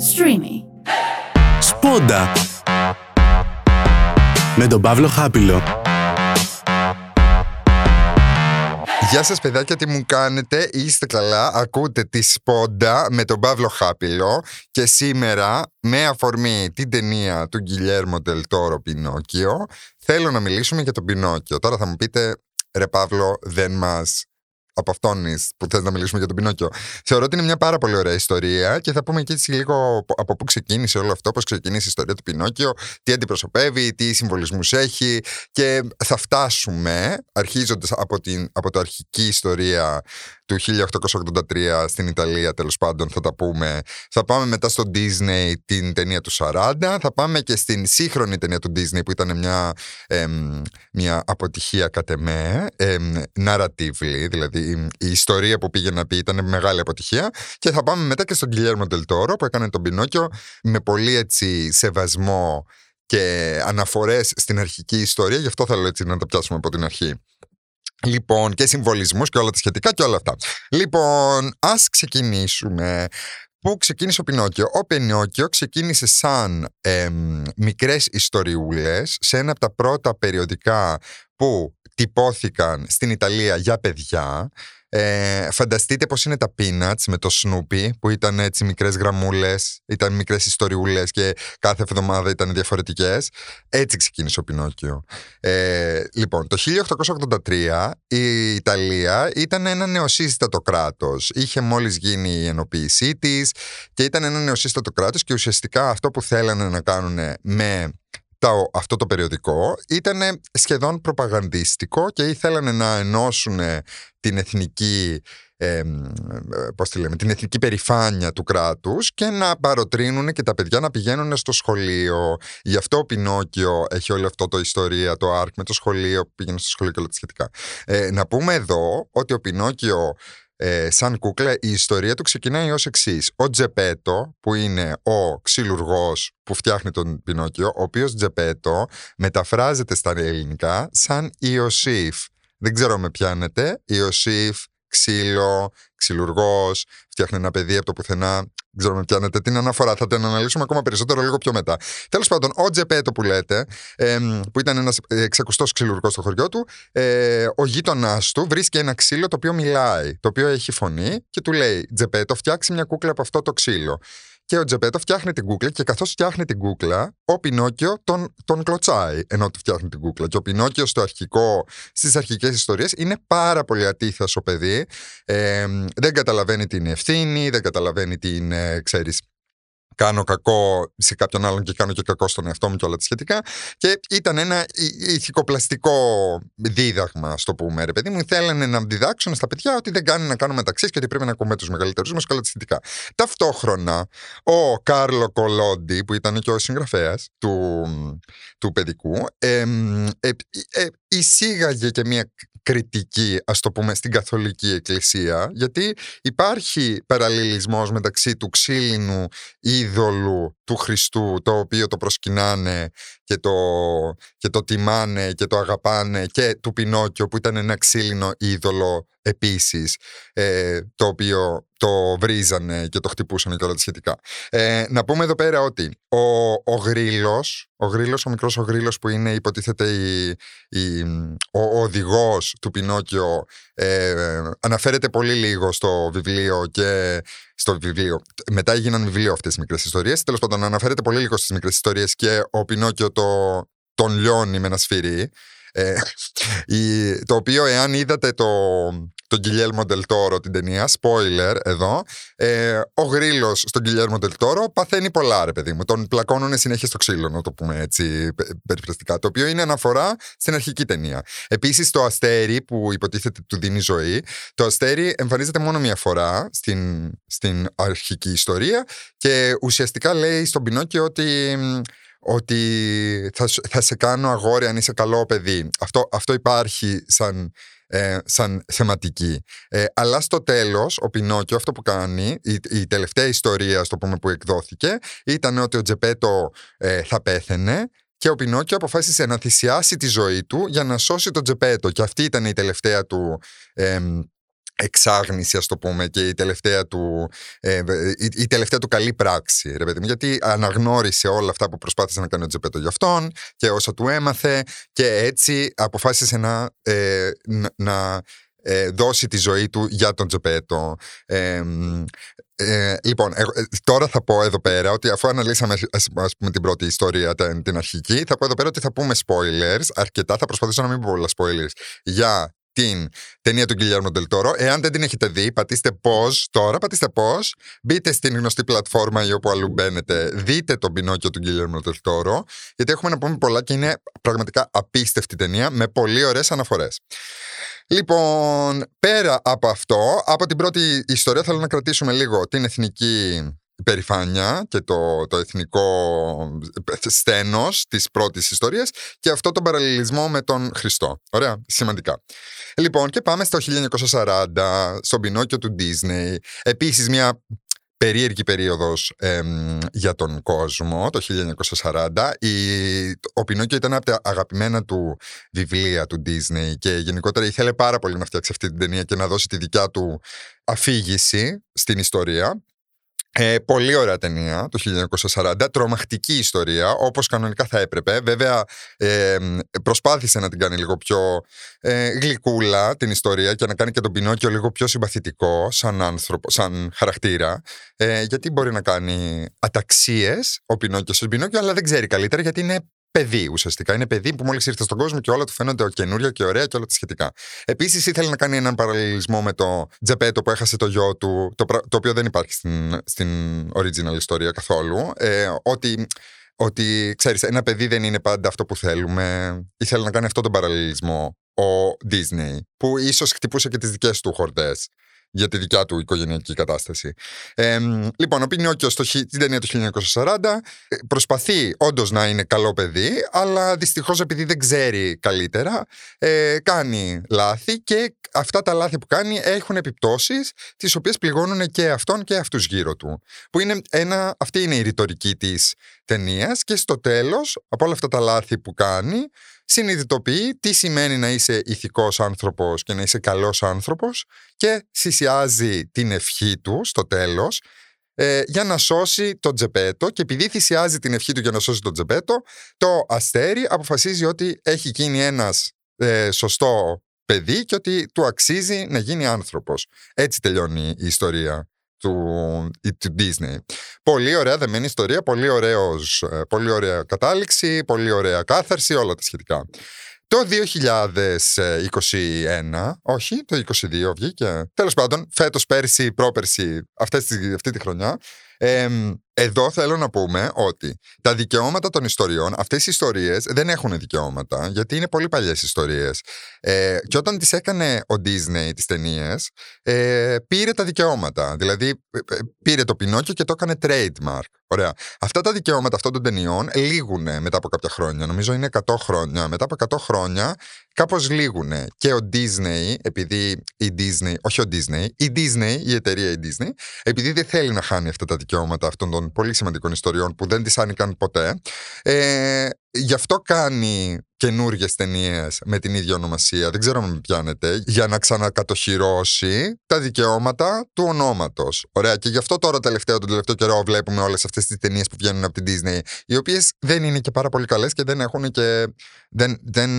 Streamy. Σπόντα με τον Παύλο Χάπιλο. Γεια σας παιδάκια, τι μου κάνετε, είστε καλά, ακούτε τη Σπόντα με τον Παύλο Χάπιλο και σήμερα με αφορμή την ταινία του Γκυλιέρμο Τελτόρο Πινόκιο θέλω να μιλήσουμε για τον Πινόκιο. Τώρα θα μου πείτε, ρε Παύλο, δεν μας από αυτόν που θες να μιλήσουμε για τον Πινόκιο. Θεωρώ ότι είναι μια πάρα πολύ ωραία ιστορία και θα πούμε και έτσι λίγο από πού ξεκίνησε όλο αυτό, πώς ξεκίνησε η ιστορία του Πινόκιο, τι αντιπροσωπεύει, τι συμβολισμούς έχει και θα φτάσουμε αρχίζοντας από, την, από το αρχική ιστορία του 1883 στην Ιταλία, τέλος πάντων θα τα πούμε. Θα πάμε μετά στο Disney την ταινία του 40, θα πάμε και στην σύγχρονη ταινία του Disney που ήταν μια, μια αποτυχία κατ' εμέ, narratively, δηλαδή η ιστορία που πήγε να πει ήταν μεγάλη αποτυχία και θα πάμε μετά και στον Guillermo del Toro που έκανε τον Πινόκιο με πολύ έτσι σεβασμό και αναφορές στην αρχική ιστορία, γι' αυτό θέλω έτσι να τα πιάσουμε από την αρχή. Λοιπόν, και συμβολισμούς και όλα τα σχετικά και όλα αυτά. Λοιπόν, ας ξεκινήσουμε. Πού ξεκίνησε ο Πινόκιο; Ο Πινόκιο ξεκίνησε σαν ε, μικρές ιστοριούλες σε ένα από τα πρώτα περιοδικά που τυπώθηκαν στην Ιταλία για παιδιά ε, φανταστείτε πως είναι τα Peanuts με το Snoopy που ήταν έτσι μικρές γραμμούλες, ήταν μικρές ιστοριούλες και κάθε εβδομάδα ήταν διαφορετικές. Έτσι ξεκίνησε ο Πινόκιο. Ε, λοιπόν, το 1883 η Ιταλία ήταν ένα νεοσύστατο κράτος. Είχε μόλις γίνει η ενοποίησή της και ήταν ένα νεοσύστατο κράτος και ουσιαστικά αυτό που θέλανε να κάνουν με το, αυτό το περιοδικό ήταν σχεδόν προπαγανδιστικό και ήθελαν να ενώσουν την εθνική ε, πώς τη λέμε, την εθνική περηφάνεια του κράτους και να παροτρύνουν και τα παιδιά να πηγαίνουν στο σχολείο. Γι' αυτό ο Πινόκιο έχει όλο αυτό το ιστορία, το άρκ με το σχολείο, που πήγαινε στο σχολείο και όλα τα σχετικά. Ε, να πούμε εδώ ότι ο Πινόκιο ε, σαν κούκλα, η ιστορία του ξεκινάει ως εξής. Ο Τζεπέτο, που είναι ο ξυλουργός που φτιάχνει τον Πινόκιο, ο οποίος Τζεπέτο μεταφράζεται στα ελληνικά σαν Ιωσήφ. Δεν ξέρω με πιάνετε. Ιωσήφ, ξύλο, ξυλουργός, φτιάχνει ένα παιδί από το πουθενά. Δεν ξέρω με πιάνετε την αναφορά. Θα την αναλύσουμε ακόμα περισσότερο λίγο πιο μετά. Τέλος πάντων, ο Τζεπέτο που λέτε, ε, που ήταν ένας εξακουστός ξυλουργός στο χωριό του, ε, ο γείτονά του βρίσκει ένα ξύλο το οποίο μιλάει, το οποίο έχει φωνή και του λέει: Τζεπέτο, φτιάξει μια κούκλα από αυτό το ξύλο. Και ο Τζεπέτο φτιάχνει την κούκλα και καθώς φτιάχνει την κούκλα, ο Πινόκιο τον, τον κλωτσάει ενώ του φτιάχνει την κούκλα. Και ο Πινόκιο στο αρχικό, στις αρχικές ιστορίες, είναι πάρα πολύ ατίθασο παιδί. Ε, δεν καταλαβαίνει την ευθύνη, δεν καταλαβαίνει την, ε, ξέρεις, κάνω κακό σε κάποιον άλλον και κάνω και κακό στον εαυτό μου και όλα τα σχετικά. Και ήταν ένα ηθικοπλαστικό δίδαγμα, ας το πούμε, ρε παιδί μου. Θέλανε να διδάξουν στα παιδιά ότι δεν κάνει να κάνουμε ταξί και ότι πρέπει να ακούμε τους μεγαλύτερους μας και όλα τα σχετικά. Ταυτόχρονα, ο Κάρλο Κολόντι, που ήταν και ο συγγραφέας του, του παιδικού, ε, ε, ε, εισήγαγε και μια κριτική, ας το πούμε, στην Καθολική Εκκλησία, γιατί υπάρχει παραλληλισμός μεταξύ του ξύλινου είδωλου του Χριστού, το οποίο το προσκυνάνε και το, και το τιμάνε και το αγαπάνε, και του Πινόκιο που ήταν ένα ξύλινο είδωλο επίσης, ε, το οποίο το βρίζανε και το χτυπούσαν και όλα τα σχετικά. Ε, να πούμε εδώ πέρα ότι ο, ο Γρήλος, ο Γρήλος, ο μικρός ο Γρήλος που είναι υποτίθεται η, η, ο, ο οδηγός του Πινόκιο ε, αναφέρεται πολύ λίγο στο βιβλίο και στο βιβλίο. Μετά έγιναν βιβλίο αυτές οι μικρές ιστορίες. Τέλος πάντων αναφέρεται πολύ λίγο στις μικρές ιστορίες και ο Πινόκιο το, τον λιώνει με ένα σφυρί. Ε, το οποίο εάν είδατε το, τον Γκυλιέλμο Ντελτόρο την ταινία, spoiler εδώ, ε, ο γρίλο στον Γκυλιέλμο Ντελτόρο παθαίνει πολλά, ρε παιδί μου. Τον πλακώνουν συνέχεια στο ξύλο, να το πούμε έτσι περιφραστικά. Το οποίο είναι αναφορά στην αρχική ταινία. Επίσης, το αστέρι που υποτίθεται του δίνει ζωή, το αστέρι εμφανίζεται μόνο μία φορά στην, στην αρχική ιστορία και ουσιαστικά λέει στον Πινόκιο ότι ότι θα, θα σε κάνω αγόρι αν είσαι καλό παιδί. Αυτό, αυτό υπάρχει σαν, ε, σαν θεματική. Ε, αλλά στο τέλος ο Πινόκιο αυτό που κάνει, η, η τελευταία ιστορία στο πούμε που εκδόθηκε ήταν ότι ο Τζεπέτο ε, θα πέθαινε και ο Πινόκιο αποφάσισε να θυσιάσει τη ζωή του για να σώσει τον Τζεπέτο και αυτή ήταν η τελευταία του εξάγνηση, ας το πούμε, και η τελευταία του, ε, η, η, τελευταία του καλή πράξη, ρε παιδί μου, γιατί αναγνώρισε όλα αυτά που προσπάθησε να κάνει ο Τζεπέτο για αυτόν και όσα του έμαθε και έτσι αποφάσισε να, ε, να, να ε, δώσει τη ζωή του για τον Τζεπέτο. Ε, ε, λοιπόν, ε, τώρα θα πω εδώ πέρα ότι αφού αναλύσαμε ας, πούμε, την πρώτη ιστορία, την, την αρχική, θα πω εδώ πέρα ότι θα πούμε spoilers αρκετά. Θα προσπαθήσω να μην πω πολλά spoilers για την ταινία του Γκυλιάρμο Ντελτόρο. Εάν δεν την έχετε δει, πατήστε pause τώρα, πατήστε pause, μπείτε στην γνωστή πλατφόρμα ή όπου αλλού μπαίνετε, δείτε τον Πινόκιο του Γκυλιάρμο Ντελτόρο, γιατί έχουμε να πούμε πολλά και είναι πραγματικά απίστευτη ταινία με πολύ ωραίες αναφορές. Λοιπόν, πέρα από αυτό, από την πρώτη ιστορία θέλω να κρατήσουμε λίγο την εθνική υπερηφάνεια και το, το εθνικό στένος της πρώτης ιστορίας και αυτό τον παραλληλισμό με τον Χριστό. Ωραία, σημαντικά. Λοιπόν, και πάμε στο 1940, στον Πινόκιο του Disney. Επίσης μια περίεργη περίοδος για τον κόσμο, το 1940. Η, ο Πινόκιο ήταν από τα αγαπημένα του βιβλία του Disney και γενικότερα ήθελε πάρα πολύ να φτιάξει αυτή την ταινία και να δώσει τη δικιά του αφήγηση στην ιστορία. Ε, πολύ ωραία ταινία το 1940, τρομακτική ιστορία όπως κανονικά θα έπρεπε. Βέβαια ε, προσπάθησε να την κάνει λίγο πιο ε, γλυκούλα την ιστορία και να κάνει και τον Πινόκιο λίγο πιο συμπαθητικό σαν άνθρωπο, σαν χαρακτήρα. Ε, γιατί μπορεί να κάνει αταξίες ο Πινόκιος στον Πινόκιο αλλά δεν ξέρει καλύτερα γιατί είναι παιδί ουσιαστικά. Είναι παιδί που μόλις ήρθε στον κόσμο και όλα του φαίνονται καινούργια και ωραία και όλα τα σχετικά. Επίσης ήθελε να κάνει έναν παραλληλισμό με το Τζεπέτο που έχασε το γιο του, το, το οποίο δεν υπάρχει στην, στην original ιστορία καθόλου. Ε, ότι ότι ξέρεις, ένα παιδί δεν είναι πάντα αυτό που θέλουμε. Ήθελε να κάνει αυτό τον παραλληλισμό ο Disney, που ίσως χτυπούσε και τις δικές του χορδές για τη δικιά του οικογενειακή κατάσταση. Ε, λοιπόν, ο Πινιόκιο στην ταινία του 1940 ε, προσπαθεί όντως να είναι καλό παιδί, αλλά δυστυχώς επειδή δεν ξέρει καλύτερα, ε, κάνει λάθη και αυτά τα λάθη που κάνει έχουν επιπτώσεις, τις οποίες πληγώνουν και αυτόν και αυτούς γύρω του. Που είναι ένα, αυτή είναι η ρητορική της ταινίας και στο τέλος, από όλα αυτά τα λάθη που κάνει, συνειδητοποιεί τι σημαίνει να είσαι ηθικός άνθρωπος και να είσαι καλός άνθρωπος και θυσιάζει την ευχή του στο τέλος ε, για να σώσει τον Τζεπέτο και επειδή θυσιάζει την ευχή του για να σώσει τον Τζεπέτο το αστέρι αποφασίζει ότι έχει γίνει ένας ε, σωστό παιδί και ότι του αξίζει να γίνει άνθρωπος. Έτσι τελειώνει η ιστορία του, του Disney. Πολύ ωραία δεμένη ιστορία, πολύ, ωραίος, ε, πολύ ωραία κατάληξη, πολύ ωραία κάθαρση, όλα τα σχετικά. Το 2021, όχι, το 2022 βγήκε. Τέλος πάντων, φέτος, πέρσι, πρόπερσι, αυτές, αυτή τη χρονιά, εδώ θέλω να πούμε ότι τα δικαιώματα των ιστοριών, αυτές οι ιστορίες δεν έχουν δικαιώματα, γιατί είναι πολύ παλιές ιστορίες. Ε, και όταν τις έκανε ο Disney τις ταινίες, ε, πήρε τα δικαιώματα. Δηλαδή, ε, ε, πήρε το Πινόκιο και το έκανε trademark. Ωραία. Αυτά τα δικαιώματα αυτών των ταινιών λήγουν μετά από κάποια χρόνια. Νομίζω είναι 100 χρόνια. Μετά από 100 χρόνια, κάπως λήγουν. Και ο Disney, επειδή η Disney, όχι ο Disney, η Disney, η εταιρεία η Disney, επειδή δεν θέλει να χάνει αυτά τα δικαιώματα αυτών των πολύ σημαντικών ιστοριών που δεν τις άνοικαν ποτέ. Ε, γι' αυτό κάνει καινούριε ταινίες με την ίδια ονομασία, δεν ξέρω αν με πιάνετε, για να ξανακατοχυρώσει τα δικαιώματα του ονόματος. Ωραία. Και γι' αυτό τώρα τελευταίο, τον τελευταίο καιρό βλέπουμε όλες αυτές τις ταινίες που βγαίνουν από την Disney, οι οποίες δεν είναι και πάρα πολύ καλές και δεν έχουν και. Δεν, δεν,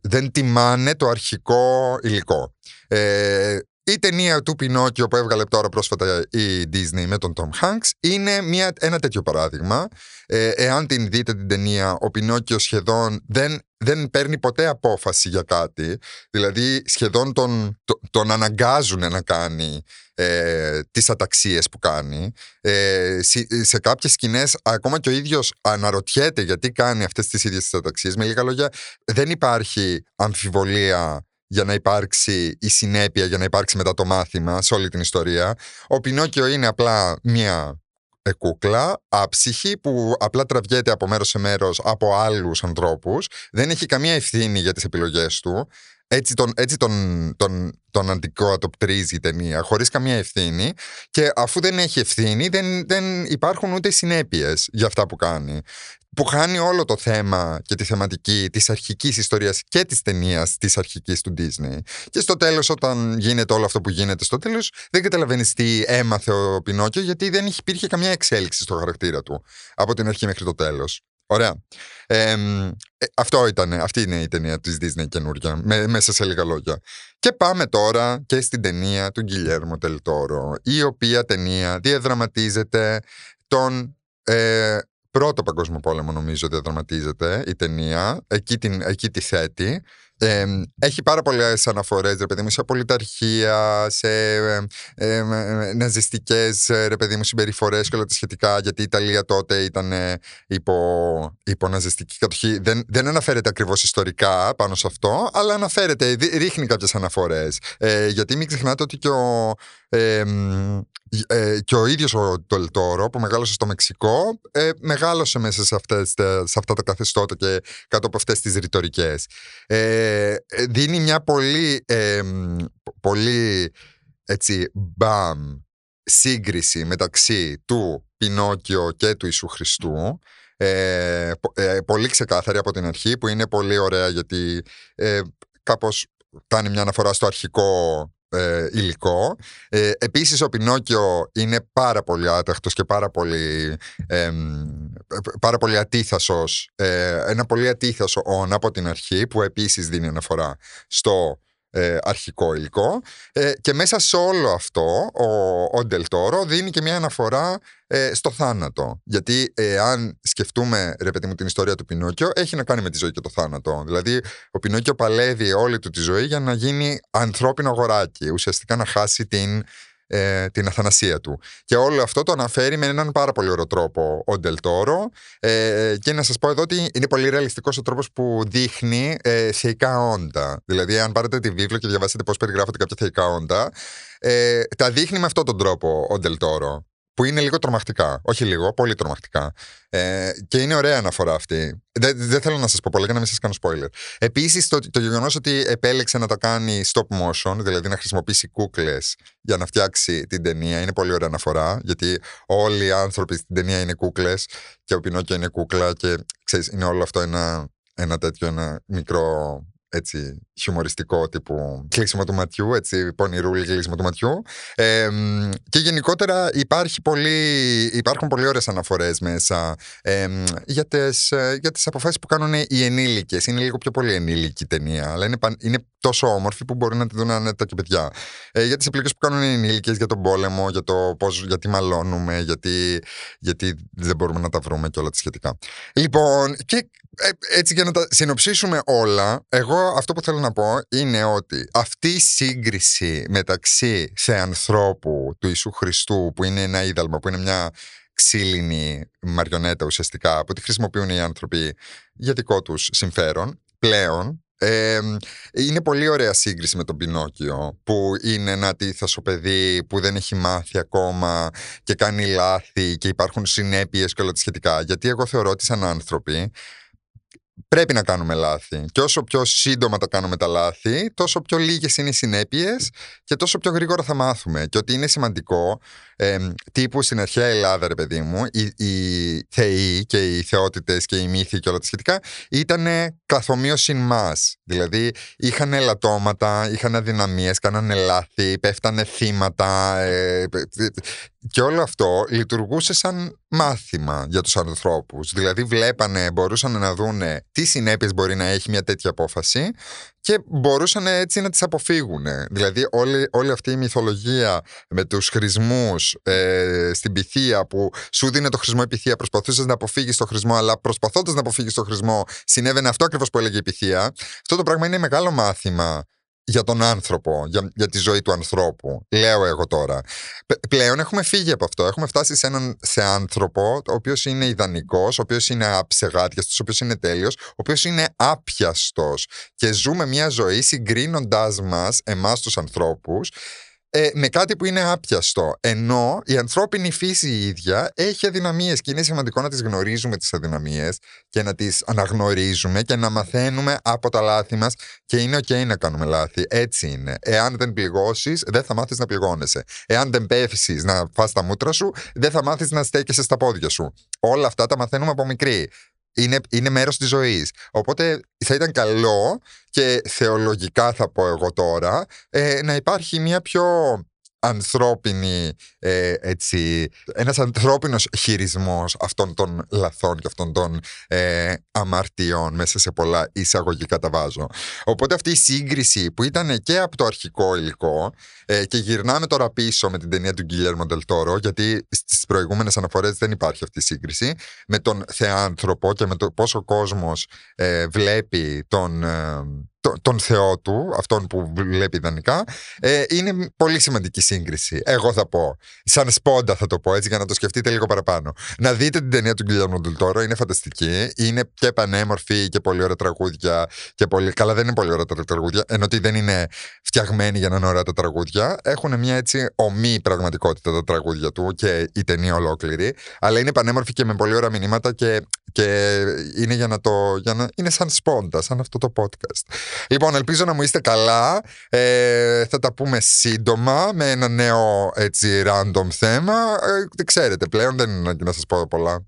δεν τιμάνε το αρχικό υλικό. Ε, η ταινία του Πινόκιο που έβγαλε τώρα πρόσφατα η Disney με τον Tom Hanks είναι μια, ένα τέτοιο παράδειγμα. Ε, εάν την δείτε την ταινία, ο Πινόκιο σχεδόν δεν, δεν παίρνει ποτέ απόφαση για κάτι. Δηλαδή σχεδόν τον, τον, αναγκάζουν να κάνει ε, τις αταξίες που κάνει. Ε, σε, σε κάποιες σκηνές ακόμα και ο ίδιος αναρωτιέται γιατί κάνει αυτές τις ίδιες τις αταξίες. Με λίγα λόγια δεν υπάρχει αμφιβολία για να υπάρξει η συνέπεια, για να υπάρξει μετά το μάθημα σε όλη την ιστορία. Ο Πινόκιο είναι απλά μια ε, κούκλα, άψυχη, που απλά τραβιέται από μέρος σε μέρος από άλλους ανθρώπους, δεν έχει καμία ευθύνη για τις επιλογές του, έτσι τον, έτσι τον, τον, τον αντικατοπτρίζει η ταινία, χωρίς καμία ευθύνη και αφού δεν έχει ευθύνη δεν, δεν υπάρχουν ούτε συνέπειες για αυτά που κάνει. Που χάνει όλο το θέμα και τη θεματική της αρχικής ιστορίας και της ταινίας της αρχικής του Disney. Και στο τέλος όταν γίνεται όλο αυτό που γίνεται στο τέλος δεν καταλαβαίνεις τι έμαθε ο Πινόκιο γιατί δεν υπήρχε καμιά εξέλιξη στο χαρακτήρα του από την αρχή μέχρι το τέλος. Ωραία. Ε, αυτό ήταν, αυτή είναι η ταινία της Disney καινούργια, με, μέσα σε λίγα λόγια. Και πάμε τώρα και στην ταινία του Γκυλιέρμο Τελτόρο, η οποία ταινία διαδραματίζεται τον ε, πρώτο παγκόσμιο πόλεμο νομίζω διαδραματίζεται η ταινία, εκεί, την, εκεί τη θέτει έχει πάρα πολλές αναφορές, ρε παιδί μου, σε πολιταρχία, σε ε, ε, ναζιστικές ρε παιδί μου συμπεριφορές και όλα τα σχετικά, γιατί η Ιταλία τότε ήταν υπό, υπό ναζιστική κατοχή. Δεν, δεν αναφέρεται ακριβώς ιστορικά πάνω σε αυτό, αλλά αναφέρεται, ρίχνει κάποιες αναφορές. Ε, γιατί μην ξεχνάτε ότι και ο, ε, και ο ίδιος ο Τολτόρο που μεγάλωσε στο Μεξικό ε, μεγάλωσε μέσα σε, αυτές, σε αυτά τα καθεστώτα και κάτω από αυτές τις ρητορικές. Ε, δίνει μια πολύ, πολύ έτσι μπαμ σύγκριση μεταξύ του Πινόκιο και του Ιησού Χριστού ε, πολύ ξεκάθαρη από την αρχή που είναι πολύ ωραία γιατί ε, κάπως κάνει μια αναφορά στο αρχικό ε, υλικό. Ε, επίσης ο Πινόκιο είναι πάρα πολύ άταχτος και πάρα πολύ, ε, πάρα πολύ ατίθασος, ε, ένα πολύ ατίθασο όν από την αρχή που επίσης δίνει αναφορά στο ε, αρχικό υλικό. Ε, και μέσα σε όλο αυτό ο, ο Ντελτόρο δίνει και μια αναφορά ε, στο θάνατο. Γιατί αν σκεφτούμε ρε παιδί μου την ιστορία του Πινόκιο έχει να κάνει με τη ζωή και το θάνατο. Δηλαδή ο Πινόκιο παλεύει όλη του τη ζωή για να γίνει ανθρώπινο αγοράκι. Ουσιαστικά να χάσει την ε, την αθανασία του. Και όλο αυτό το αναφέρει με έναν πάρα πολύ ωραίο τρόπο ο Ντελτόρο. Ε, και να σας πω εδώ ότι είναι πολύ ρεαλιστικός ο τρόπος που δείχνει ε, θεϊκά όντα. Δηλαδή, αν πάρετε τη βίβλο και διαβάσετε πώς περιγράφονται κάποια θεϊκά όντα, ε, τα δείχνει με αυτόν τον τρόπο ο Ντελτόρο που είναι λίγο τρομακτικά. Όχι λίγο, πολύ τρομακτικά. Ε, και είναι ωραία αναφορά αυτή. Δεν, δεν θέλω να σας πω πολλά για να μην σας κάνω spoiler. Επίσης, το, το γεγονός ότι επέλεξε να τα κάνει stop motion, δηλαδή να χρησιμοποιήσει κούκλες για να φτιάξει την ταινία, είναι πολύ ωραία αναφορά. Γιατί όλοι οι άνθρωποι στην ταινία είναι κούκλες και ο Πινόκιο είναι κούκλα και ξέρεις, είναι όλο αυτό ένα, ένα τέτοιο ένα μικρό έτσι χιουμοριστικό τύπου κλείσιμο του ματιού, έτσι πονηρούλη κλείσιμο του ματιού. Ε, και γενικότερα υπάρχει πολύ, υπάρχουν πολύ ωραίες αναφορές μέσα ε, για, τις, για τις αποφάσεις που κάνουν οι ενήλικες. Είναι λίγο πιο πολύ ενήλικη ταινία, αλλά είναι, είναι τόσο όμορφη που μπορεί να τη δουν άνετα και παιδιά. Ε, για τις επιλογές που κάνουν οι ενήλικες, για τον πόλεμο, για το πώς, γιατί μαλώνουμε, γιατί, γιατί δεν μπορούμε να τα βρούμε και όλα τα σχετικά. Λοιπόν, και ε, έτσι για να τα συνοψίσουμε όλα, εγώ αυτό που θέλω να πω είναι ότι αυτή η σύγκριση μεταξύ σε ανθρώπου του Ιησού Χριστού που είναι ένα είδαλμα, που είναι μια ξύλινη μαριονέτα ουσιαστικά που τη χρησιμοποιούν οι άνθρωποι για δικό τους συμφέρον πλέον είναι πολύ ωραία σύγκριση με τον Πινόκιο που είναι ένα τίθασο παιδί που δεν έχει μάθει ακόμα και κάνει λάθη και υπάρχουν συνέπειες και όλα τα σχετικά. Γιατί εγώ θεωρώ ότι σαν άνθρωποι πρέπει να κάνουμε λάθη. Και όσο πιο σύντομα τα κάνουμε τα λάθη, τόσο πιο λίγες είναι οι συνέπειες και τόσο πιο γρήγορα θα μάθουμε. Και ότι είναι σημαντικό, ε, τύπου στην αρχαία Ελλάδα, ρε παιδί μου, οι, οι θεοί και οι θεότητες και οι μύθοι και όλα τα σχετικά ήταν καθομοίωση μας. Δηλαδή είχαν ελαττώματα, είχαν αδυναμίες, κάνανε λάθη, πέφτανε θύματα. Ε, και όλο αυτό λειτουργούσε σαν μάθημα για τους ανθρώπους. Δηλαδή βλέπανε, μπορούσαν να δούνε τι συνέπειες μπορεί να έχει μια τέτοια απόφαση και μπορούσαν έτσι να τις αποφύγουν. Δηλαδή όλη, όλη αυτή η μυθολογία με τους χρησμούς ε, στην πυθία που σου δίνει το χρησμό η πυθία, προσπαθούσες να αποφύγεις το χρησμό αλλά προσπαθώντας να αποφύγεις το χρησμό συνέβαινε αυτό ακριβώς που έλεγε η πυθία. Αυτό το πράγμα είναι μεγάλο μάθημα για τον άνθρωπο, για, για τη ζωή του ανθρώπου. Λέω εγώ τώρα. Πλέον έχουμε φύγει από αυτό. Έχουμε φτάσει σε έναν σε άνθρωπο, ο οποίος είναι ιδανικός, ο οποίος είναι αψεγάτιαστο, ο οποίος είναι τέλειος, ο οποίος είναι άπιαστος. Και ζούμε μια ζωή συγκρίνοντάς μας, εμάς τους ανθρώπους, ε, με κάτι που είναι άπιαστο. Ενώ η ανθρώπινη φύση η ίδια έχει αδυναμίες και είναι σημαντικό να τις γνωρίζουμε τις αδυναμίες και να τις αναγνωρίζουμε και να μαθαίνουμε από τα λάθη μας και είναι ok να κάνουμε λάθη. Έτσι είναι. Εάν δεν πληγώσεις δεν θα μάθεις να πληγώνεσαι. Εάν δεν πέφτεις να φας τα μούτρα σου δεν θα μάθεις να στέκεσαι στα πόδια σου. Όλα αυτά τα μαθαίνουμε από μικρή. Είναι, είναι μέρος της ζωής. Οπότε θα ήταν καλό και θεολογικά θα πω εγώ τώρα ε, να υπάρχει μια πιο ανθρώπινη, ε, έτσι, ένας ανθρώπινος χειρισμός αυτών των λαθών και αυτών των ε, αμαρτιών μέσα σε πολλά εισαγωγικά τα βάζω. Οπότε αυτή η σύγκριση που ήταν και από το αρχικό υλικό ε, και γυρνάμε τώρα πίσω με την ταινία του Γκίλερμο Ντελτόρο γιατί στις προηγούμενες αναφορές δεν υπάρχει αυτή η σύγκριση με τον θεάνθρωπο και με το πόσο ο κόσμος ε, βλέπει τον ε, τον Θεό του, αυτόν που βλέπει ιδανικά, ε, είναι πολύ σημαντική σύγκριση. Εγώ θα πω. Σαν σπόντα θα το πω έτσι για να το σκεφτείτε λίγο παραπάνω. Να δείτε την ταινία του Γκυλιάνου Ντουλτόρο, είναι φανταστική. Είναι και πανέμορφη και πολύ ωραία τραγούδια. Και πολύ... Καλά, δεν είναι πολύ ωραία τα τραγούδια, ενώ ότι δεν είναι φτιαγμένη για να είναι ωραία τα τραγούδια. Έχουν μια έτσι ομή πραγματικότητα τα τραγούδια του και η ταινία ολόκληρη. Αλλά είναι πανέμορφη και με πολύ ωραία μηνύματα και, και είναι για να το. Για να... Είναι σαν σπόντα, σαν αυτό το podcast. Λοιπόν, ελπίζω να μου είστε καλά. Ε, θα τα πούμε σύντομα με ένα νέο έτσι random θέμα. Ε, ξέρετε πλέον, δεν είναι ανάγκη να σας πω πολλά.